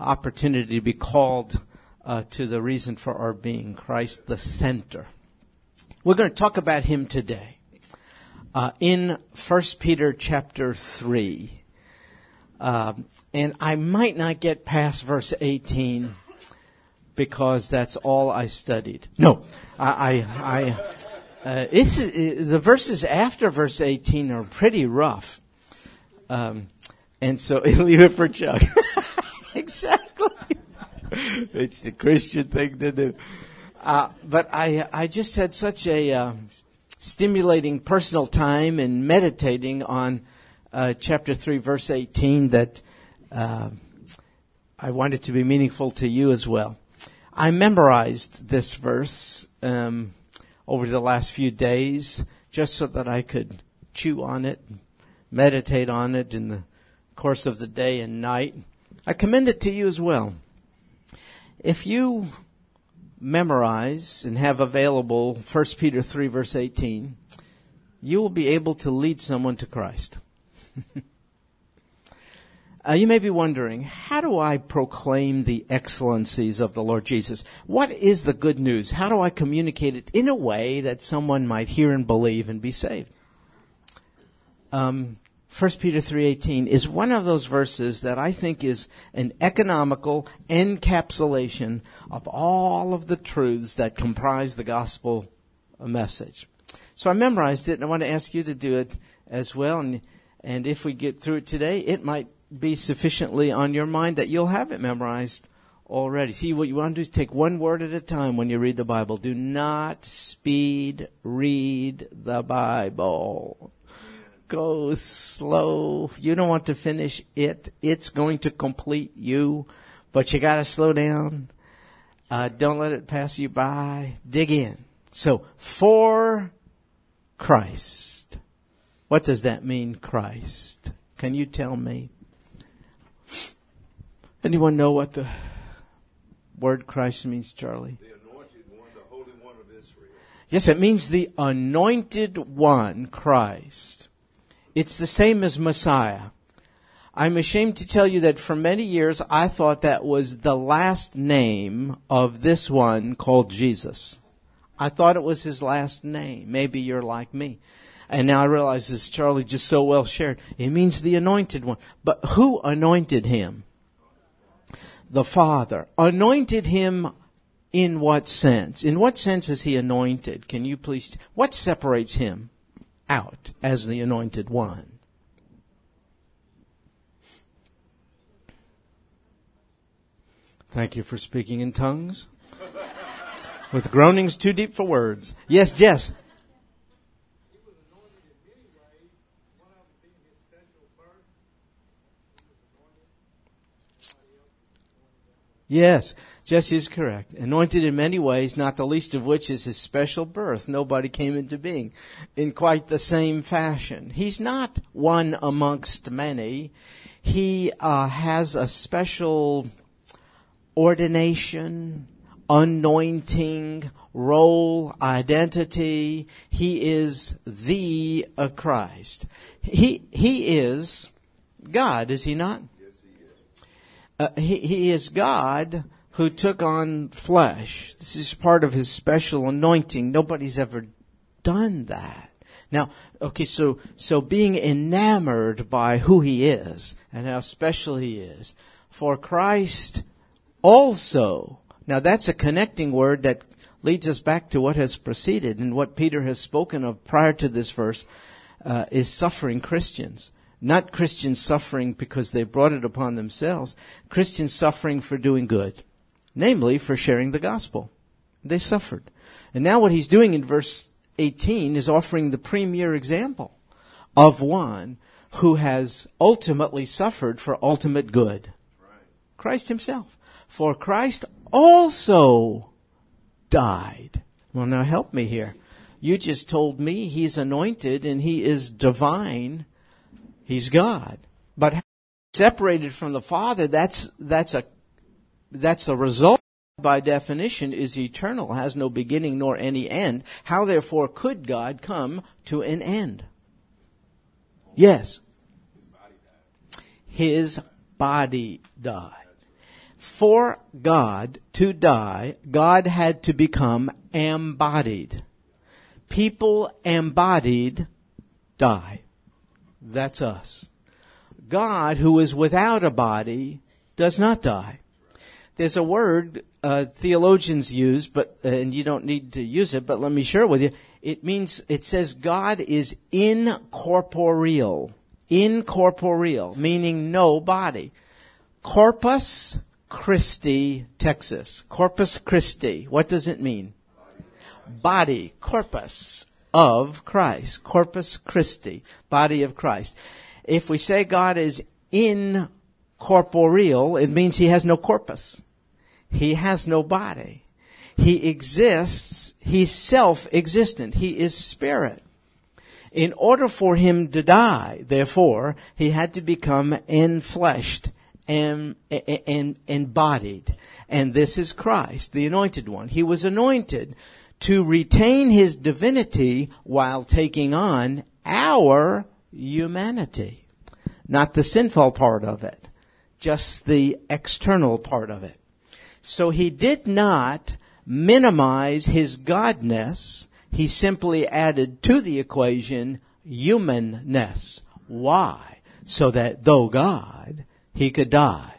opportunity to be called uh, to the reason for our being, Christ the center. We're going to talk about him today. Uh, in 1 Peter chapter 3. Um, and I might not get past verse 18 because that's all I studied. No, I, I, I uh, it's, the verses after verse 18 are pretty rough. Um, and so leave it for Chuck. exactly. it's the Christian thing to do. Uh, but I, I just had such a uh, stimulating personal time in meditating on uh, chapter 3, verse 18, that uh, I wanted to be meaningful to you as well. I memorized this verse um, over the last few days just so that I could chew on it, meditate on it in the course of the day and night. I commend it to you as well. If you memorize and have available 1 Peter 3 verse 18, you will be able to lead someone to Christ. uh, you may be wondering, how do I proclaim the excellencies of the Lord Jesus? What is the good news? How do I communicate it in a way that someone might hear and believe and be saved? Um, 1 Peter 3:18 is one of those verses that I think is an economical encapsulation of all of the truths that comprise the gospel message. So I memorized it and I want to ask you to do it as well and and if we get through it today, it might be sufficiently on your mind that you'll have it memorized already. See, what you want to do is take one word at a time when you read the Bible. Do not speed read the Bible go slow. You don't want to finish it. It's going to complete you, but you gotta slow down. Uh, don't let it pass you by. Dig in. So, for Christ. What does that mean, Christ? Can you tell me? Anyone know what the word Christ means, Charlie? The anointed one, the holy one of Israel. Yes, it means the anointed one, Christ. It's the same as Messiah. I'm ashamed to tell you that for many years I thought that was the last name of this one called Jesus. I thought it was his last name. Maybe you're like me. And now I realize this Charlie just so well shared. It means the anointed one. But who anointed him? The Father. Anointed him in what sense? In what sense is he anointed? Can you please, what separates him? Out as the anointed one. Thank you for speaking in tongues. With groanings too deep for words. Yes, Jess. Yes, Jesse is correct. Anointed in many ways, not the least of which is his special birth. Nobody came into being in quite the same fashion. He's not one amongst many. He uh, has a special ordination, anointing, role, identity. He is the uh, Christ. He he is God, is he not? Yes, he Uh, he, he is God who took on flesh. This is part of his special anointing. Nobody's ever done that. Now, okay, so, so being enamored by who he is and how special he is, for Christ also, now that's a connecting word that leads us back to what has preceded and what Peter has spoken of prior to this verse, uh, is suffering Christians. Not Christians suffering because they brought it upon themselves. Christians suffering for doing good. Namely, for sharing the gospel. They suffered. And now what he's doing in verse 18 is offering the premier example of one who has ultimately suffered for ultimate good. Christ himself. For Christ also died. Well, now help me here. You just told me he's anointed and he is divine He's God. But separated from the Father, that's, that's a, that's a result by definition is eternal, has no beginning nor any end. How therefore could God come to an end? Yes. His body died. For God to die, God had to become embodied. People embodied die. That's us. God, who is without a body, does not die. There's a word uh, theologians use, but and you don't need to use it, but let me share it with you. It means it says God is incorporeal, incorporeal, meaning no body. Corpus Christi, Texas. Corpus Christi. What does it mean? Body, corpus of Christ. Corpus Christi, body of Christ. If we say God is incorporeal, it means he has no corpus. He has no body. He exists. He's self-existent. He is spirit. In order for him to die, therefore, he had to become enfleshed and, and, embodied. And this is Christ, the anointed one. He was anointed to retain his divinity while taking on our humanity. Not the sinful part of it, just the external part of it. So he did not minimize his godness. He simply added to the equation humanness. Why? So that though God, he could die.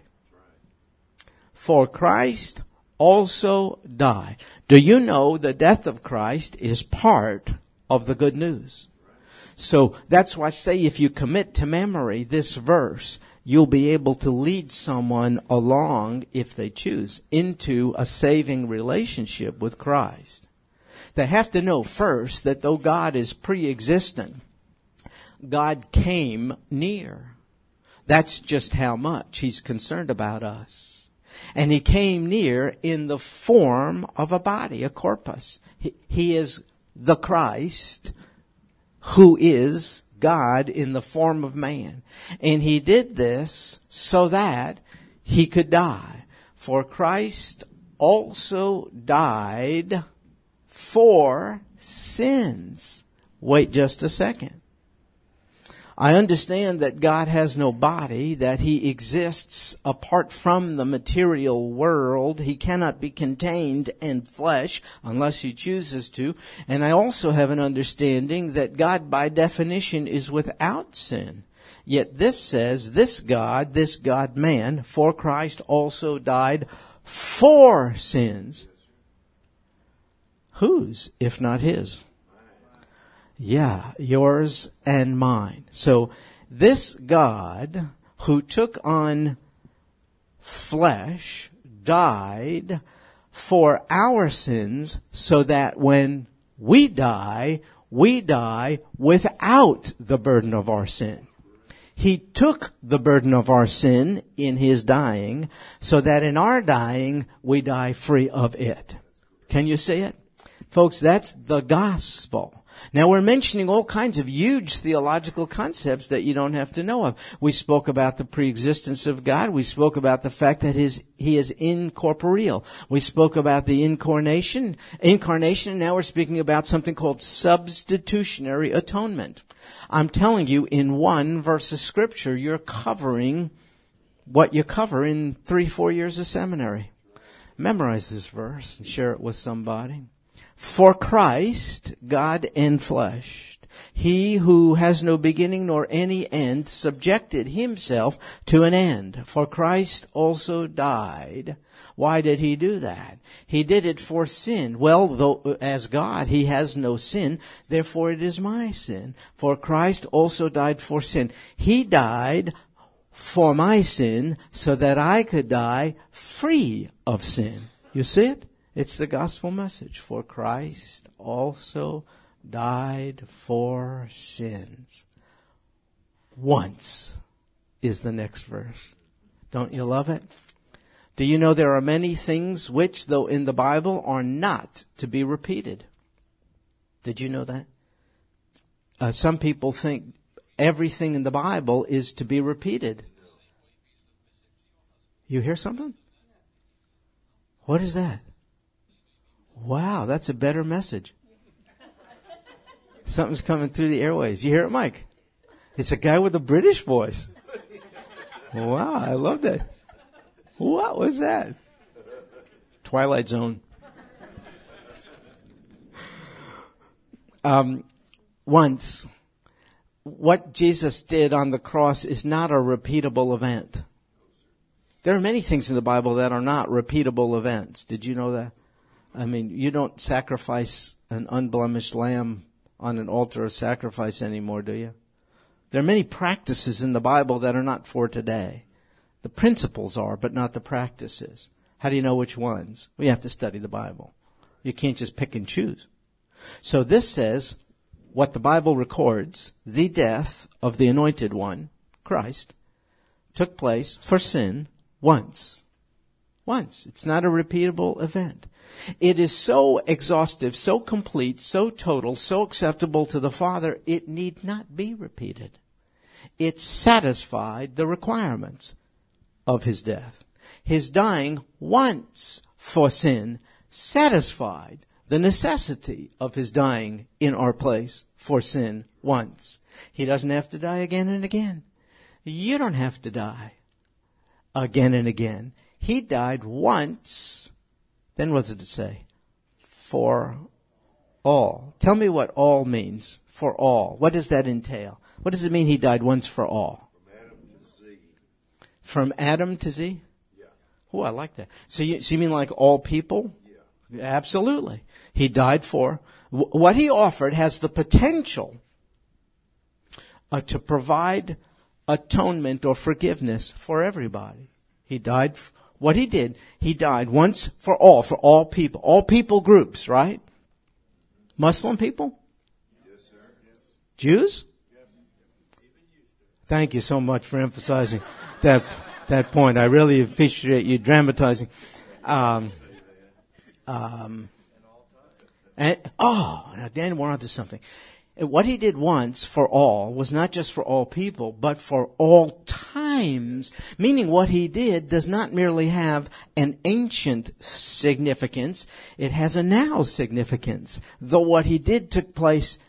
For Christ also died. Do you know the death of Christ is part of the good news? So that's why I say if you commit to memory this verse, you'll be able to lead someone along, if they choose, into a saving relationship with Christ. They have to know first that though God is pre-existent, God came near. That's just how much He's concerned about us. And He came near in the form of a body, a corpus. He, he is the Christ who is God in the form of man. And he did this so that he could die. For Christ also died for sins. Wait just a second. I understand that God has no body, that He exists apart from the material world. He cannot be contained in flesh unless He chooses to. And I also have an understanding that God by definition is without sin. Yet this says, this God, this God man, for Christ also died for sins. Whose, if not His? Yeah, yours and mine. So this God who took on flesh died for our sins so that when we die, we die without the burden of our sin. He took the burden of our sin in his dying so that in our dying we die free of it. Can you see it? Folks, that's the gospel. Now we're mentioning all kinds of huge theological concepts that you don't have to know of. We spoke about the preexistence of God. We spoke about the fact that his, he is incorporeal. We spoke about the incarnation, incarnation, and now we're speaking about something called substitutionary atonement. I'm telling you, in one verse of scripture, you're covering what you cover in three, four years of seminary. Memorize this verse and share it with somebody. For Christ, God in flesh, he who has no beginning nor any end subjected himself to an end. For Christ also died. Why did he do that? He did it for sin. Well, though as God, he has no sin, therefore it is my sin. For Christ also died for sin. He died for my sin so that I could die free of sin. You see it? It's the gospel message. For Christ also died for sins. Once is the next verse. Don't you love it? Do you know there are many things which, though in the Bible, are not to be repeated? Did you know that? Uh, some people think everything in the Bible is to be repeated. You hear something? What is that? Wow, that's a better message. Something's coming through the airways. You hear it, Mike? It's a guy with a British voice. Wow, I love that. What was that? Twilight Zone. Um, once, what Jesus did on the cross is not a repeatable event. There are many things in the Bible that are not repeatable events. Did you know that? I mean, you don't sacrifice an unblemished lamb on an altar of sacrifice anymore, do you? There are many practices in the Bible that are not for today. The principles are, but not the practices. How do you know which ones? We have to study the Bible. You can't just pick and choose. So this says what the Bible records, the death of the anointed one, Christ, took place for sin once. Once. It's not a repeatable event. It is so exhaustive, so complete, so total, so acceptable to the Father, it need not be repeated. It satisfied the requirements of his death. His dying once for sin satisfied the necessity of his dying in our place for sin once. He doesn't have to die again and again. You don't have to die again and again. He died once. Then what does it say? For all. Tell me what all means. For all. What does that entail? What does it mean he died once for all? From Adam to Z? From Adam to Z? Yeah. Oh, I like that. So you, so you mean like all people? Yeah. Absolutely. He died for. What he offered has the potential uh, to provide atonement or forgiveness for everybody. He died. f- What he did, he died once for all, for all people, all people groups, right? Muslim people, Yes, sir. Yes. Jews. Thank you so much for emphasizing that that point. I really appreciate you dramatizing. Um, um, and, oh, now Dan, we're onto something. What he did once for all was not just for all people, but for all times. Meaning what he did does not merely have an ancient significance, it has a now significance. Though what he did took place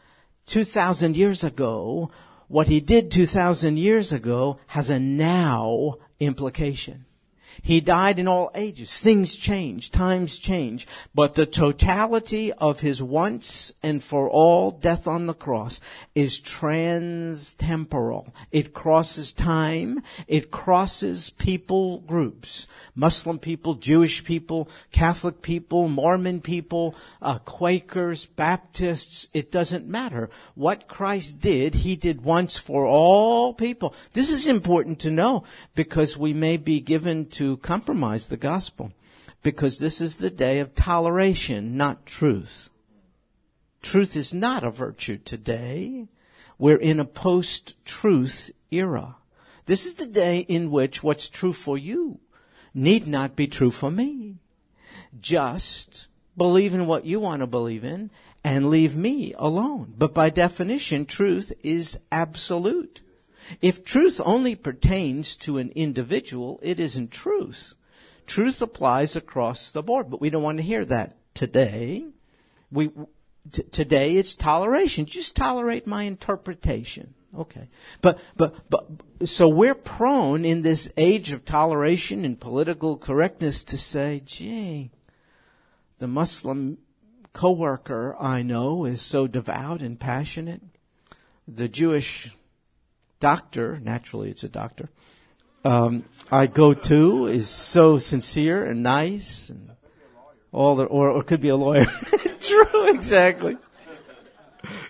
2,000 years ago, what he did 2,000 years ago has a now implication. He died in all ages. Things change. Times change. But the totality of his once and for all death on the cross is transtemporal. It crosses time. It crosses people groups. Muslim people, Jewish people, Catholic people, Mormon people, uh, Quakers, Baptists. It doesn't matter. What Christ did, he did once for all people. This is important to know because we may be given to compromise the gospel because this is the day of toleration, not truth. Truth is not a virtue today. We're in a post-truth era. This is the day in which what's true for you need not be true for me. Just believe in what you want to believe in and leave me alone. But by definition, truth is absolute. If truth only pertains to an individual, it isn't truth. Truth applies across the board, but we don't want to hear that today. We, t- today it's toleration. Just tolerate my interpretation. Okay. But, but, but, so we're prone in this age of toleration and political correctness to say, gee, the Muslim coworker I know is so devout and passionate. The Jewish doctor, naturally it's a doctor, um, I go to is so sincere and nice and all the, or, or could be a lawyer. True, exactly.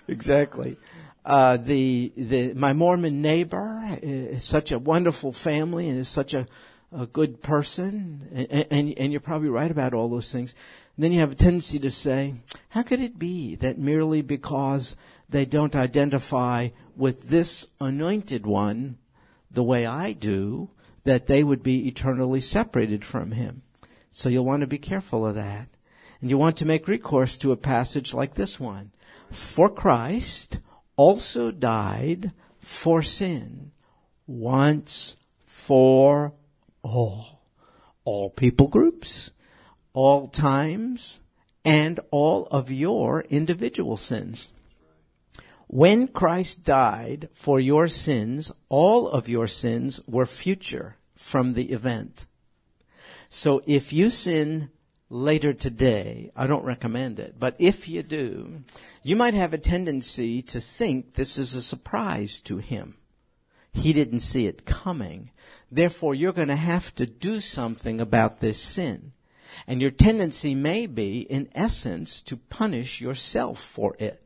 Exactly. Uh, the, the, my Mormon neighbor is such a wonderful family and is such a, a good person. And, and, and you're probably right about all those things. And then you have a tendency to say, how could it be that merely because they don't identify with this anointed one the way I do, that they would be eternally separated from him? So you'll want to be careful of that. And you want to make recourse to a passage like this one. For Christ also died for sin once for all. All people groups, all times, and all of your individual sins. When Christ died for your sins, all of your sins were future from the event. So if you sin later today, I don't recommend it, but if you do, you might have a tendency to think this is a surprise to him. He didn't see it coming. Therefore, you're going to have to do something about this sin. And your tendency may be, in essence, to punish yourself for it.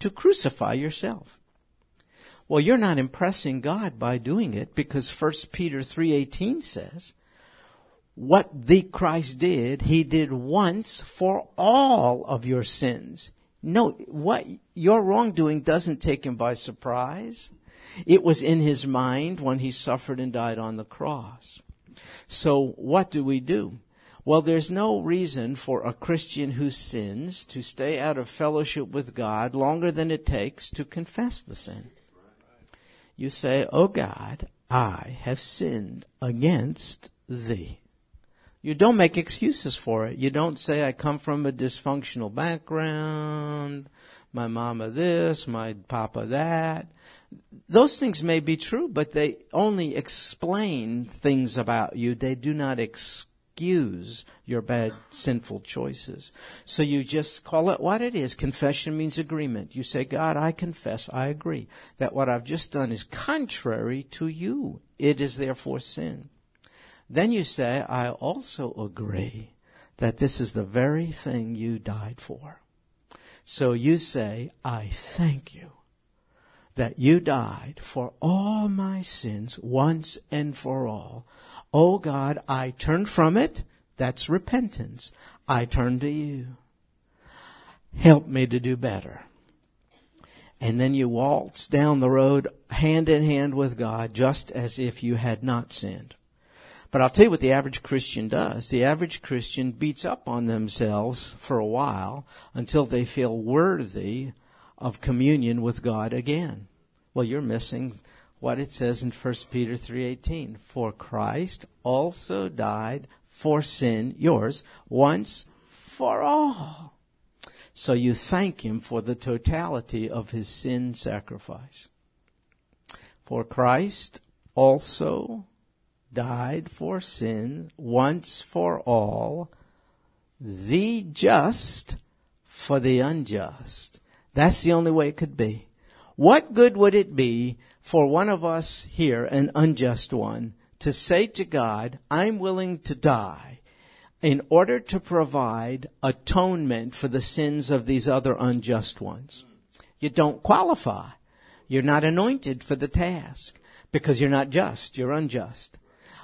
To crucify yourself. Well, you're not impressing God by doing it because 1 Peter 3:18 says, what the Christ did, he did once for all of your sins. No, what your wrongdoing doesn't take him by surprise. It was in his mind when he suffered and died on the cross. So what do we do? Well, there's no reason for a Christian who sins to stay out of fellowship with God longer than it takes to confess the sin. You say, Oh God, I have sinned against thee. You don't make excuses for it. You don't say, I come from a dysfunctional background, my mama this, my papa that. Those things may be true, but they only explain things about you. They do not excuse your bad, sinful choices. So you just call it what it is. Confession means agreement. You say, God, I confess, I agree that what I've just done is contrary to you. It is therefore sin. Then you say, I also agree that this is the very thing you died for. So you say, I thank you that you died for all my sins once and for all. Oh God, I turn from it. That's repentance. I turn to you. Help me to do better. And then you waltz down the road hand in hand with God just as if you had not sinned. But I'll tell you what the average Christian does. The average Christian beats up on themselves for a while until they feel worthy of communion with God again. Well, you're missing what it says in 1 Peter 3:18. For Christ also died for sin, yours, once for all. So you thank him for the totality of his sin sacrifice. For Christ also died for sin once for all, the just for the unjust. That's the only way it could be. What good would it be for one of us here, an unjust one, to say to God, I'm willing to die in order to provide atonement for the sins of these other unjust ones? You don't qualify. You're not anointed for the task because you're not just, you're unjust.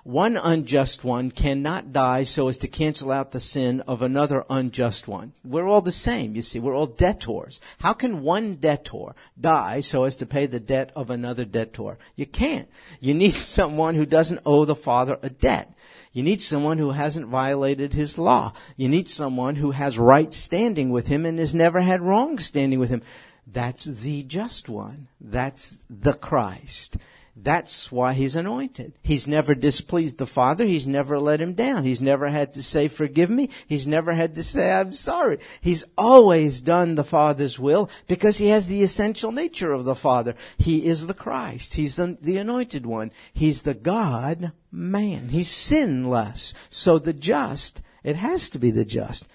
One unjust one cannot die so as to cancel out the sin of another unjust one. We're all the same, you see. We're all debtors. How can one debtor die so as to pay the debt of another debtor? You can't. You need someone who doesn't owe the father a debt. You need someone who hasn't violated his law. You need someone who has right standing with him and has never had wrong standing with him. That's the just one. That's the Christ. That's why he's anointed. He's never displeased the Father. He's never let him down. He's never had to say, forgive me. He's never had to say, I'm sorry. He's always done the Father's will because he has the essential nature of the Father. He is the Christ. He's the, the anointed one. He's the God man. He's sinless. So the just, it has to be the just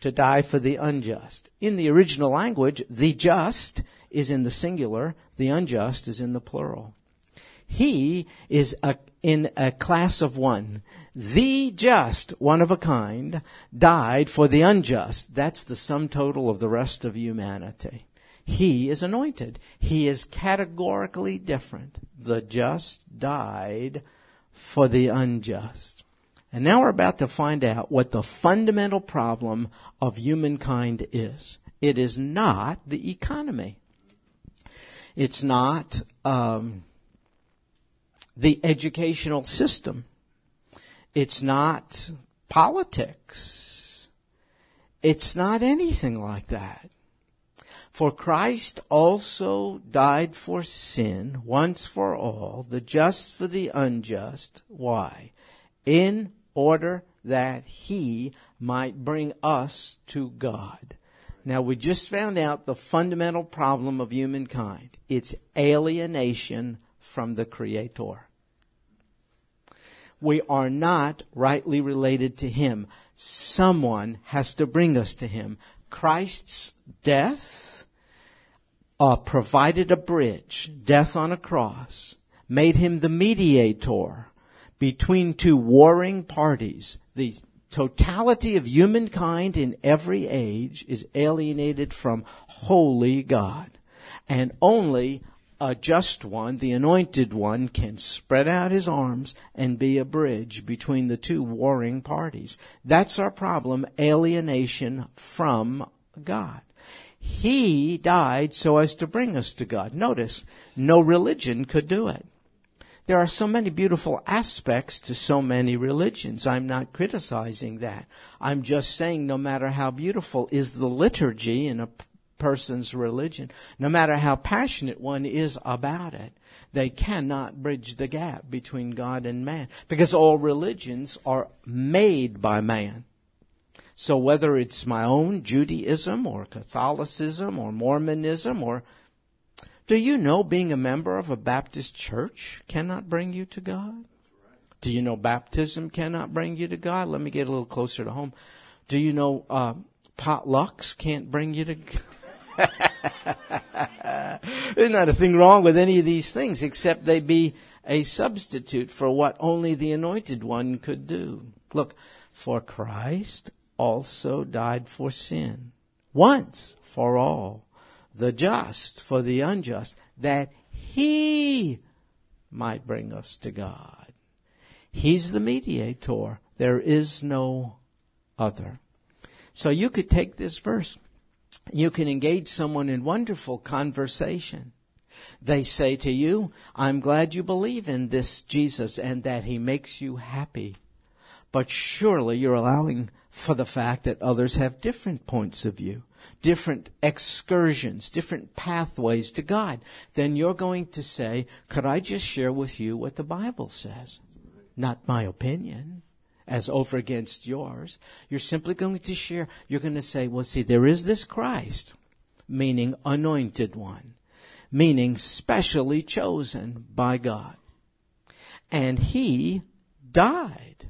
to die for the unjust. In the original language, the just is in the singular, the unjust is in the plural. He is a, in a class of one. The just, one of a kind, died for the unjust. That's the sum total of the rest of humanity. He is anointed. He is categorically different. The just died for the unjust. And now we're about to find out what the fundamental problem of humankind is. It is not the economy. It's not um, the educational system. It's not politics. It's not anything like that. For Christ also died for sin once for all, the just for the unjust. Why? In order that he might bring us to God. Now we just found out the fundamental problem of humankind. It's alienation from the Creator. We are not rightly related to Him. Someone has to bring us to Him. Christ's death uh, provided a bridge, death on a cross, made Him the mediator between two warring parties. The totality of humankind in every age is alienated from holy God. And only a just one, the anointed one, can spread out his arms and be a bridge between the two warring parties. That's our problem, alienation from God. He died so as to bring us to God. Notice, no religion could do it. There are so many beautiful aspects to so many religions. I'm not criticizing that. I'm just saying no matter how beautiful is the liturgy in a person's religion, no matter how passionate one is about it, they cannot bridge the gap between God and man because all religions are made by man. So whether it's my own Judaism or Catholicism or Mormonism or do you know being a member of a Baptist church cannot bring you to God? Do you know baptism cannot bring you to God? Let me get a little closer to home. Do you know uh, potlucks can't bring you to God? There's not a thing wrong with any of these things except they be a substitute for what only the anointed one could do. Look, for Christ also died for sin once for all, the just for the unjust, that he might bring us to God. He's the mediator. There is no other. So you could take this verse you can engage someone in wonderful conversation. They say to you, I'm glad you believe in this Jesus and that he makes you happy. But surely you're allowing for the fact that others have different points of view, different excursions, different pathways to God. Then you're going to say, could I just share with you what the Bible says? Not my opinion as over against yours. You're simply going to share. You're going to say, well, see, there is this Christ, meaning anointed one, meaning specially chosen by God. And he died.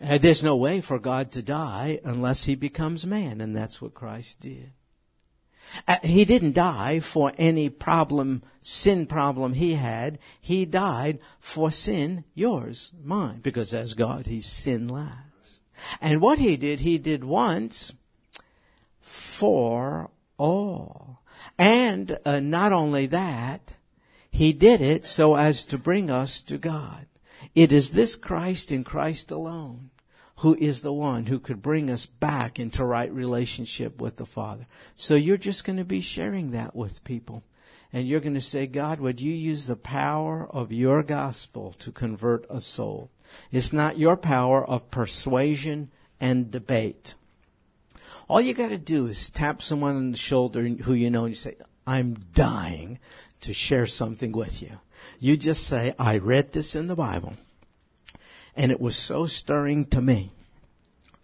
And there's no way for God to die unless he becomes man, and that's what Christ did. Uh, he didn't die for any problem, sin problem he had. He died for sin, yours, mine, because as God, he's sinless. And what he did, he did once for all. And uh, not only that, he did it so as to bring us to God. It is this Christ and Christ alone who is the one who could bring us back into right relationship with the Father. So you're just going to be sharing that with people. And you're going to say, God, would you use the power of your gospel to convert a soul? It's not your power of persuasion and debate. All you got to do is tap someone on the shoulder who you know and you say, I'm dying to share something with you. You just say, I read this in the Bible and it was so stirring to me.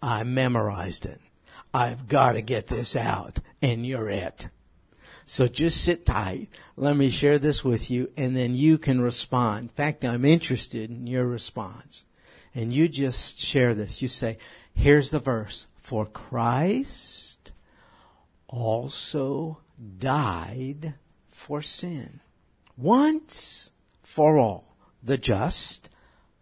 I memorized it. I've got to get this out, and you're it. So just sit tight. Let me share this with you, and then you can respond. In fact, I'm interested in your response. And you just share this. You say, here's the verse. For Christ also died for sin. Once for all. The just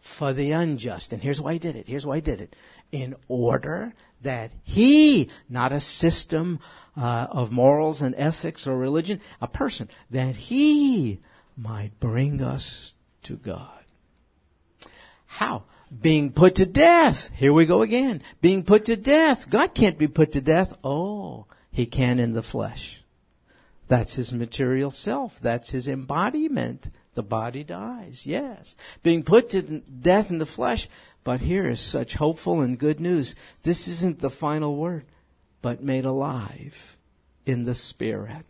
for the unjust. And here's why he did it. Here's why he did it. In order that he, not a system uh, of morals and ethics or religion, a person, that he might bring us to God. How? Being put to death. Here we go again. Being put to death. God can't be put to death. Oh, he can in the flesh. That's his material self. That's his embodiment the body dies, yes. Being put to death in the flesh. But here is such hopeful and good news. This isn't the final word, but made alive in the spirit.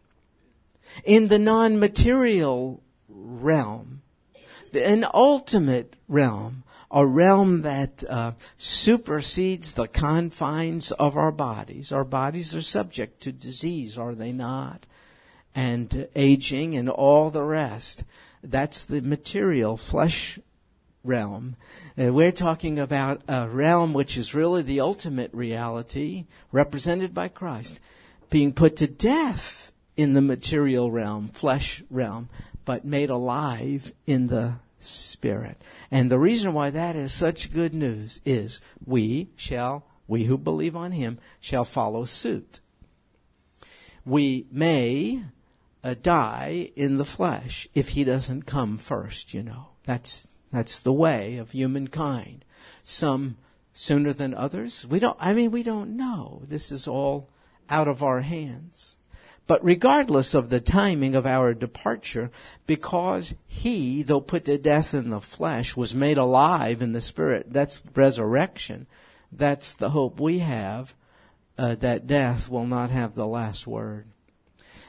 In the non-material realm, an ultimate realm, a realm that uh, supersedes the confines of our bodies. Our bodies are subject to disease, are they not? And aging and all the rest. That's the material, flesh realm. Uh, we're talking about a realm which is really the ultimate reality, represented by Christ, being put to death in the material realm, flesh realm, but made alive in the spirit. And the reason why that is such good news is we shall, we who believe on him, shall follow suit. We may uh, die in the flesh if he doesn't come first, you know. That's, that's the way of humankind. Some sooner than others. We don't, I mean, we don't know. This is all out of our hands. But regardless of the timing of our departure, because he, though put to death in the flesh, was made alive in the spirit, that's resurrection. That's the hope we have, uh, that death will not have the last word.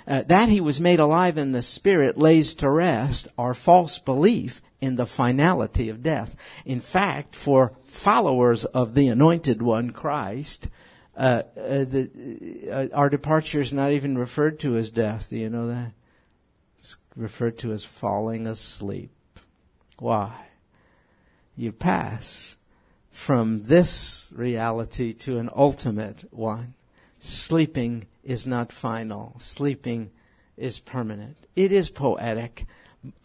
Uh, that he was made alive in the spirit lays to rest our false belief in the finality of death. In fact, for followers of the anointed one, Christ, uh, uh, the, uh, our departure is not even referred to as death. Do you know that? It's referred to as falling asleep. Why? You pass from this reality to an ultimate one. Sleeping is not final. Sleeping is permanent. It is poetic,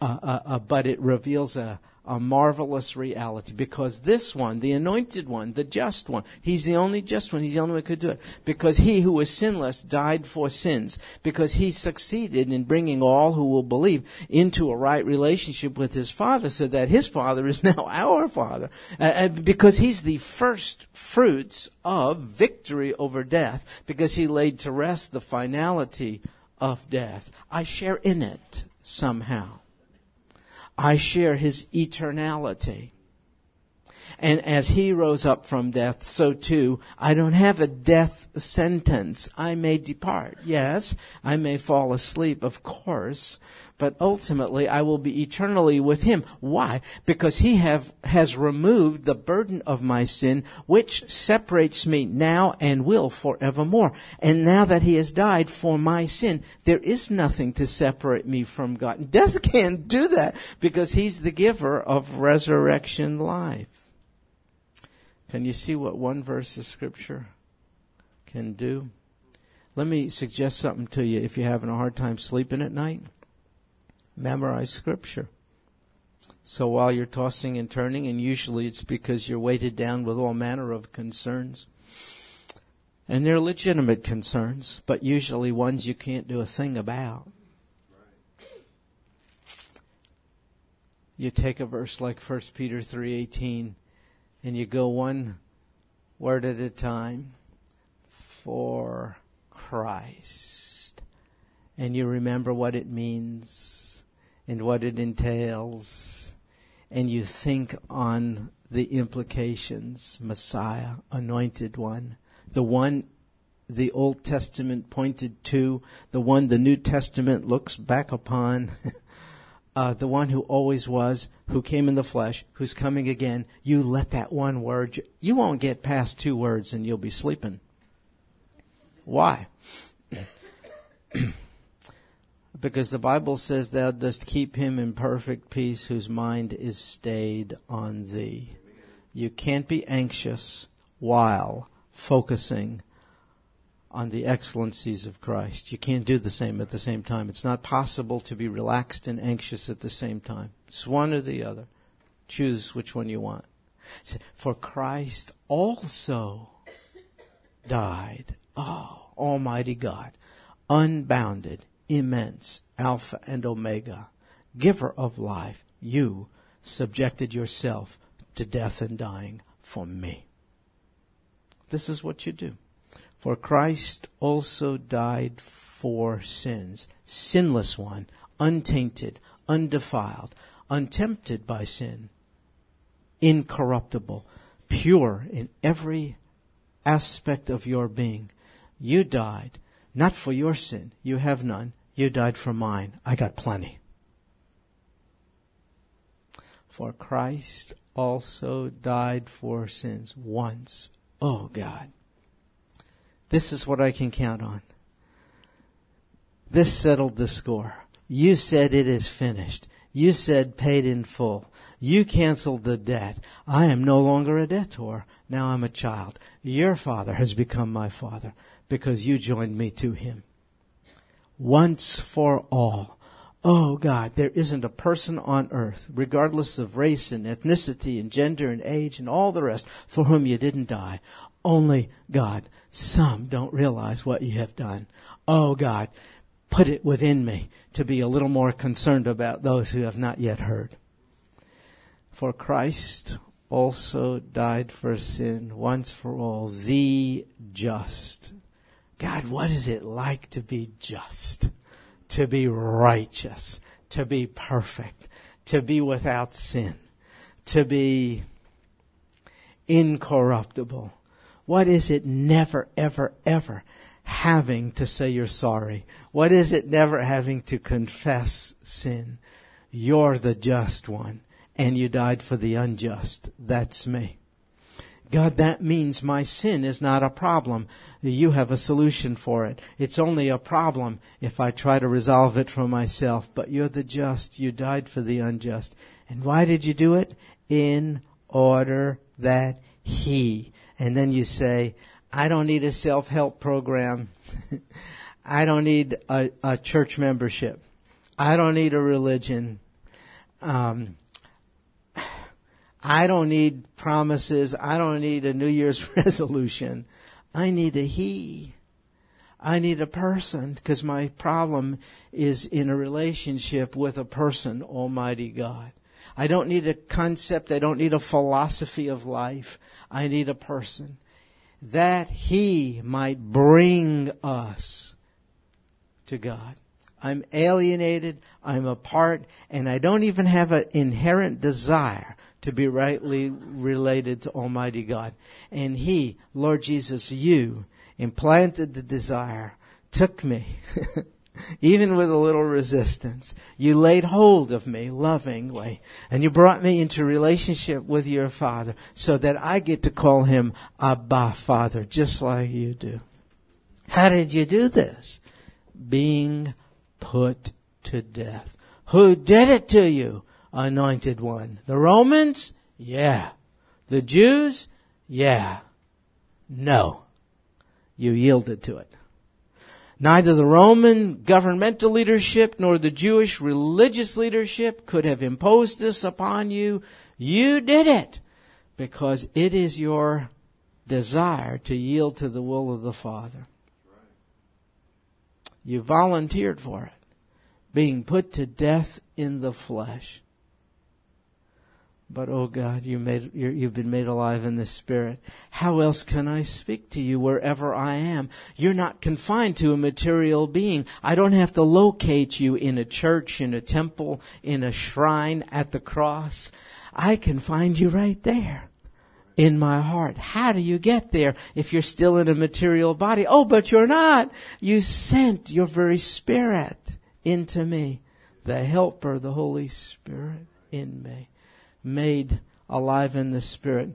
uh, uh, uh but it reveals a, a marvelous reality because this one, the anointed one, the just one, he's the only just one, he's the only one who could do it. Because he who was sinless died for sins. Because he succeeded in bringing all who will believe into a right relationship with his Father so that his Father is now our Father. Uh, because he's the first fruits of victory over death because he laid to rest the finality of death. I share in it somehow. I share his eternality. And as he rose up from death, so too, I don't have a death sentence. I may depart. Yes, I may fall asleep, of course, but ultimately I will be eternally with him. Why? Because he have, has removed the burden of my sin, which separates me now and will forevermore. And now that he has died for my sin, there is nothing to separate me from God. Death can't do that because he's the giver of resurrection life. Can you see what one verse of scripture can do? Let me suggest something to you if you're having a hard time sleeping at night memorize scripture. So while you're tossing and turning, and usually it's because you're weighted down with all manner of concerns, and they're legitimate concerns, but usually ones you can't do a thing about. You take a verse like 1 Peter 3:18 and you go one word at a time for Christ. And you remember what it means and what it entails, and you think on the implications Messiah, anointed one, the one the Old Testament pointed to, the one the New Testament looks back upon, uh, the one who always was, who came in the flesh, who's coming again. You let that one word, you won't get past two words and you'll be sleeping. Why? Because the Bible says, Thou dost keep him in perfect peace whose mind is stayed on thee. You can't be anxious while focusing on the excellencies of Christ. You can't do the same at the same time. It's not possible to be relaxed and anxious at the same time. It's one or the other. Choose which one you want. For Christ also died. Oh, Almighty God, unbounded immense, Alpha and Omega, giver of life, you subjected yourself to death and dying for me. This is what you do. For Christ also died for sins, sinless one, untainted, undefiled, untempted by sin, incorruptible, pure in every aspect of your being. You died not for your sin. You have none. You died for mine. I got plenty. For Christ also died for sins once. Oh God. This is what I can count on. This settled the score. You said it is finished. You said paid in full. You canceled the debt. I am no longer a debtor. Now I'm a child. Your father has become my father because you joined me to him. Once for all. Oh God, there isn't a person on earth, regardless of race and ethnicity and gender and age and all the rest, for whom you didn't die. Only God. Some don't realize what you have done. Oh God, put it within me to be a little more concerned about those who have not yet heard. For Christ also died for sin once for all, the just. God, what is it like to be just? To be righteous? To be perfect? To be without sin? To be incorruptible? What is it never, ever, ever having to say you're sorry? What is it never having to confess sin? You're the just one and you died for the unjust. That's me. God, that means my sin is not a problem. You have a solution for it. It's only a problem if I try to resolve it for myself. But you're the just. You died for the unjust. And why did you do it? In order that He. And then you say, I don't need a self-help program. I don't need a, a, church membership. I don't need a religion. Um, I don't need promises. I don't need a New Year's resolution. I need a He. I need a person because my problem is in a relationship with a person, Almighty God. I don't need a concept. I don't need a philosophy of life. I need a person that He might bring us to God. I'm alienated. I'm apart and I don't even have an inherent desire to be rightly related to Almighty God. And He, Lord Jesus, you implanted the desire, took me, even with a little resistance. You laid hold of me lovingly, and you brought me into relationship with your Father so that I get to call Him Abba Father, just like you do. How did you do this? Being put to death. Who did it to you? anointed one. The Romans? Yeah. The Jews? Yeah. No. You yielded to it. Neither the Roman governmental leadership nor the Jewish religious leadership could have imposed this upon you. You did it because it is your desire to yield to the will of the Father. You volunteered for it, being put to death in the flesh. But oh God, you made, you have been made alive in the Spirit. How else can I speak to you wherever I am? You're not confined to a material being. I don't have to locate you in a church, in a temple, in a shrine, at the cross. I can find you right there in my heart. How do you get there if you're still in a material body? Oh, but you're not. You sent your very Spirit into me, the Helper, the Holy Spirit in me made alive in the Spirit.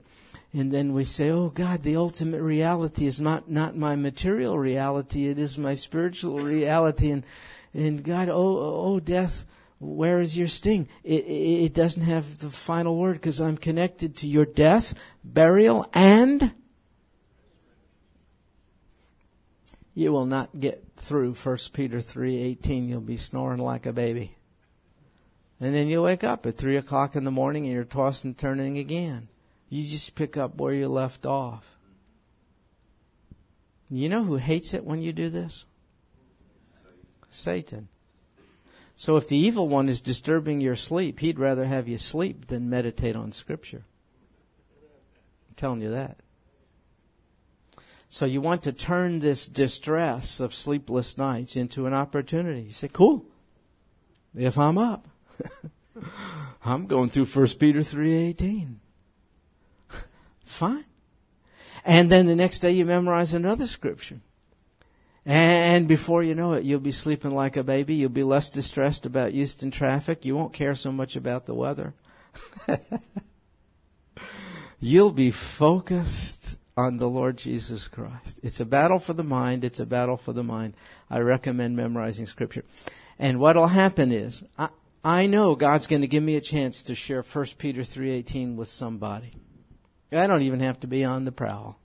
And then we say, Oh God, the ultimate reality is not, not my material reality, it is my spiritual reality. And, and God, oh, oh, death, where is your sting? It, it, it doesn't have the final word because I'm connected to your death, burial, and you will not get through 1 Peter 3:18. You'll be snoring like a baby. And then you wake up at three o'clock in the morning and you're tossing and turning again. You just pick up where you left off. You know who hates it when you do this? Satan. So if the evil one is disturbing your sleep, he'd rather have you sleep than meditate on scripture. I'm telling you that. So you want to turn this distress of sleepless nights into an opportunity. You say, cool. If I'm up, I'm going through 1 Peter 3.18. Fine. And then the next day you memorize another scripture. And before you know it, you'll be sleeping like a baby. You'll be less distressed about Houston traffic. You won't care so much about the weather. you'll be focused on the Lord Jesus Christ. It's a battle for the mind. It's a battle for the mind. I recommend memorizing scripture. And what'll happen is, I, I know God's going to give me a chance to share 1 Peter 3:18 with somebody. I don't even have to be on the prowl.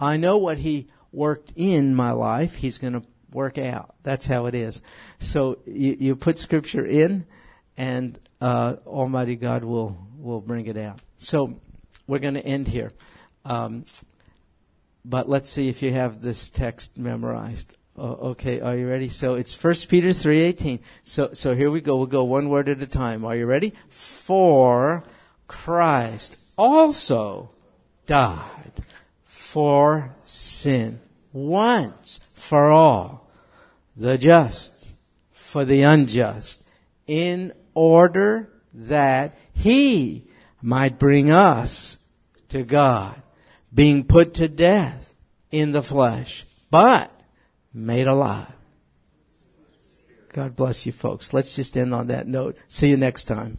I know what he worked in my life, he's going to work out. That's how it is. So you, you put scripture in and uh, Almighty God will will bring it out. So we're going to end here. Um, but let's see if you have this text memorized. Oh, okay, are you ready? So it's First Peter three eighteen. So so here we go. We'll go one word at a time. Are you ready? For Christ also died for sin once for all, the just for the unjust, in order that he might bring us to God, being put to death in the flesh, but made alive. God bless you folks. Let's just end on that note. See you next time.